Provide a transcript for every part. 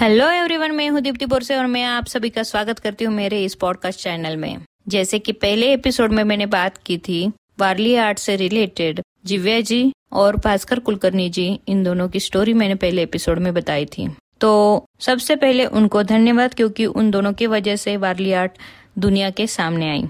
Hello everyone मैं हूँ दीप्ति बोरसे और मैं आप सभी का स्वागत करती हूँ मेरे इस पॉडकास्ट चैनल में। जैसे कि पहले एपिसोड में मैंने बात की थी वार्ली आर्ट से रिलेटेड जिव्या जी और भास्कर कुलकर्णी जी, इन दोनों की स्टोरी मैंने पहले एपिसोड में बताई थी। तो सबसे पहले उनको धन्यवाद, क्योंकि उन दोनों की वजह से वार्ली आर्ट दुनिया के सामने आई।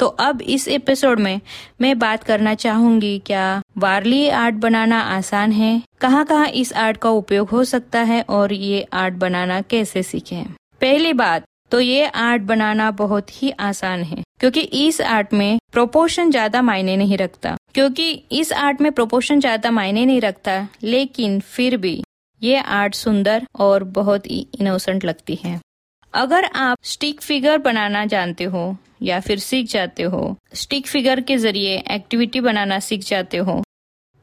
तो अब इस एपिसोड में मैं बात करना चाहूँगी, क्या वारली आर्ट बनाना आसान है? कहाँ कहाँ इस आर्ट का उपयोग हो सकता है और ये आर्ट बनाना कैसे सीखे? पहली बात तो ये आर्ट बनाना बहुत ही आसान है, क्योंकि इस आर्ट में प्रोपोर्शन ज़्यादा मायने नहीं रखता। क्योंकि इस आर्ट में प्रोपोर्शन ज़्यादा मायने नहीं रखता, लेकिन फिर भी ये आर्ट सुंदर और बहुत ही इनोसेंट लगती है। अगर आप स्टिक फिगर बनाना जानते हो या फिर सीख जाते हो स्टिक फिगर के ज़रिए एक्टिविटी बनाना सीख जाते हो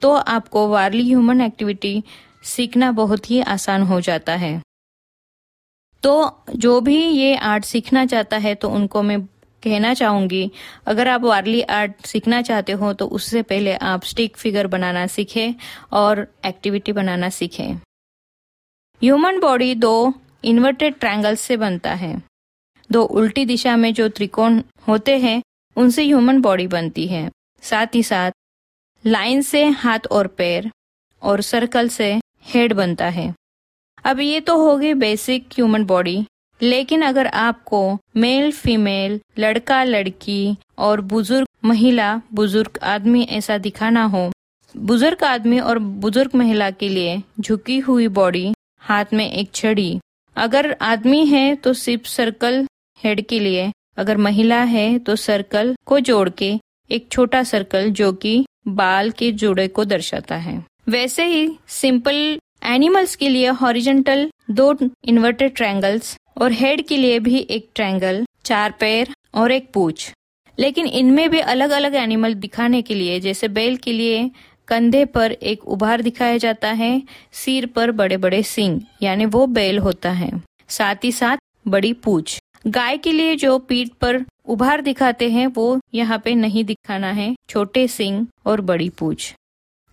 तो आपको वार्ली ह्यूमन एक्टिविटी सीखना बहुत ही आसान हो जाता है। तो जो भी ये आर्ट सीखना चाहता है तो उनको मैं कहना चाहूँगी, अगर आप वार्ली आर्ट सीखना चाहते हो तो उससे पहले आप स्टिक फिगर बनाना सीखें और एक्टिविटी बनाना सीखें। ह्यूमन बॉडी दो इन्वर्टेड ट्रायंगल्स से बनता है। दो उल्टी दिशा में जो त्रिकोण होते हैं, उनसे ह्यूमन बॉडी बनती है। साथ ही साथ, लाइन से हाथ और पैर और सर्कल से हेड बनता है। अब ये तो हो गई बेसिक ह्यूमन बॉडी, लेकिन अगर आपको मेल, फीमेल, लड़का, लड़की और बुज़ुर्ग, महिला, बुज़ुर्ग आदमी ऐसा दिखाना हो, बुज़ुर्ग आदमी और बुज़ुर्ग महिला के लिए झुकी हुई बॉडी हाथ में एक छड़ी अगर आदमी है तो सिर्फ़ सर्कल हेड के लिए। अगर महिला है तो सर्कल को जोड़ के, एक छोटा सर्कल जो कि बाल के जोड़े को दर्शाता है। वैसे ही सिंपल एनिमल्स के लिए हॉरिजेंटल दो इन्वर्टेड ट्रायंगल्स और हेड के लिए भी एक ट्रायंगल, चार पैर और एक पूछ। लेकिन इनमें भी अलग अलग एनिमल दिखाने के लिए, जैसे बैल के लिए कंधे पर एक उभार दिखाया जाता है, सिर पर बड़े बड़े सिंग, यानी वो बैल होता है। साथ ही साथ बड़ी पूछ। गाय के लिए जो पीठ पर उभार दिखाते हैं, वो यहाँ पे नहीं दिखाना है, छोटे सिंग और बड़ी पूछ।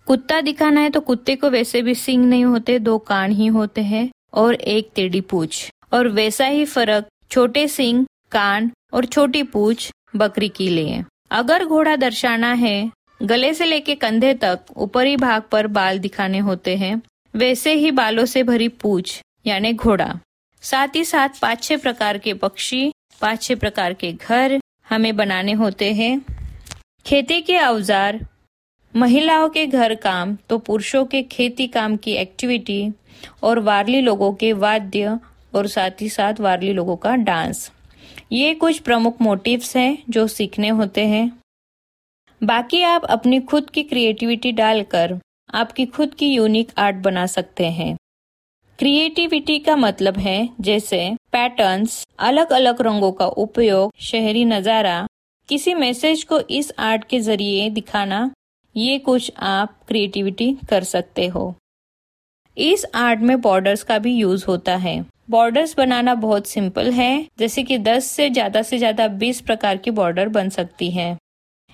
कुत्ता दिखाना है तो कुत्ते को वैसे भी सिंग नहीं होते, दो कान ही होते हैं और एक टेढ़ी पूछ। और वैसा ही फ़र्क छोटे सिंग, कान और छोटी पूछ बकरी के लिए। अगर घोड़ा दर्शाना है गले से लेके कंधे तक ऊपरी भाग पर बाल दिखाने होते हैं, वैसे ही बालों से भरी पूछ, यानी घोड़ा। साथ ही साथ पाँच छह प्रकार के पक्षी पाँच छह प्रकार के घर हमें बनाने होते हैं। खेती के औज़ार महिलाओं के घर काम तो पुरुषों के खेती काम की एक्टिविटी और वारली लोगों के वाद्य और साथ ही साथ वारली लोगों का डांस ये कुछ प्रमुख मोटिव्स हैं जो सीखने होते हैं। बाकी आप अपनी खुद की क्रिएटिविटी डालकर आपकी खुद की यूनिक आर्ट बना सकते हैं। क्रिएटिविटी का मतलब है, जैसे पैटर्न्स अलग अलग रंगों का उपयोग, शहरी नज़ारा, किसी मैसेज को इस आर्ट के ज़रिए दिखाना, ये कुछ आप क्रिएटिविटी कर सकते हो। इस आर्ट में बॉर्डर्स का भी यूज़ होता है। बॉर्डर्स बनाना बहुत सिंपल है, जैसे कि 10 से ज़्यादा से ज़्यादा 20 प्रकार की बॉर्डर बन सकती है।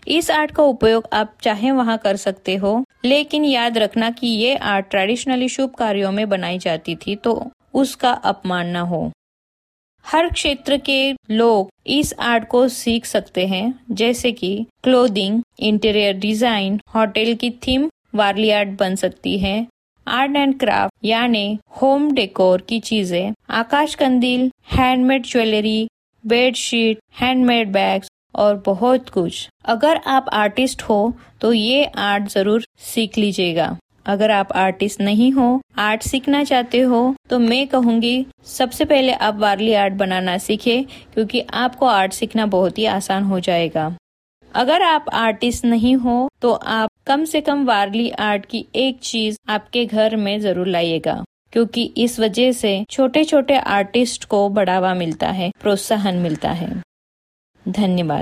इस आर्ट का उपयोग आप चाहे वहाँ कर सकते हो, लेकिन याद रखना कि ये आर्ट ट्रेडिशनली शुभ कार्यों में बनाई जाती थी तो उसका अपमान न हो। हर क्षेत्र के लोग इस आर्ट को सीख सकते हैं, जैसे कि क्लोथिंग इंटीरियर डिज़ाइन, होटल की थीम, वार्ली आर्ट बन सकती है। आर्ट एंड क्राफ्ट, यानी होम डेकोर की चीज़ें, आकाश कंदील, handmade jewellery, bedsheet, handmade bags और बहुत कुछ। अगर आप आर्टिस्ट हो तो ये आर्ट ज़रूर सीख लीजिएगा। अगर आप आर्टिस्ट नहीं हो, आर्ट सीखना चाहते हो तो मैं कहूँगी, सबसे पहले आप वारली आर्ट बनाना सीखे, क्योंकि आपको आर्ट सीखना बहुत ही आसान हो जाएगा। अगर आप आर्टिस्ट नहीं हो तो आप कम से कम वारली आर्ट की एक चीज़ आपके घर में ज़रूर लाइएगा, क्योंकि इस वजह से छोटे छोटे आर्टिस्ट को बढ़ावा मिलता है, प्रोत्साहन मिलता है। धन्यवाद।